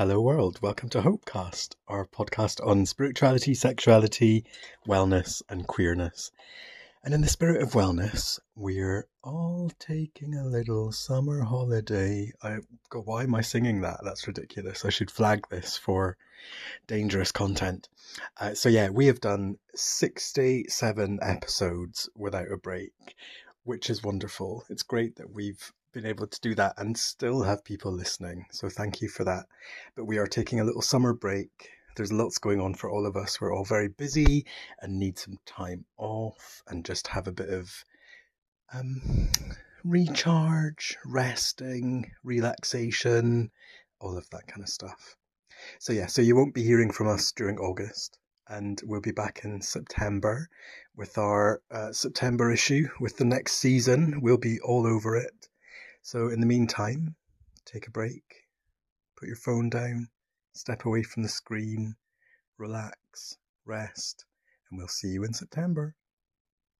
Hello, world. Welcome to Hopecast, our podcast on spirituality, sexuality, wellness, and queerness. And in the spirit of wellness, we're all taking a little summer holiday. I go, why am I singing that? That's ridiculous. I should flag this for dangerous content. Uh, so, yeah, we have done 67 episodes without a break, which is wonderful. It's great that we've been able to do that and still have people listening. So thank you for that. But we are taking a little summer break. There's lots going on for all of us. We're all very busy and need some time off and just have a bit of um, recharge, resting, relaxation, all of that kind of stuff. So, yeah, so you won't be hearing from us during August. And we'll be back in September with our uh, September issue. With the next season, we'll be all over it so, in the meantime, take a break, put your phone down, step away from the screen, relax, rest, and we'll see you in September.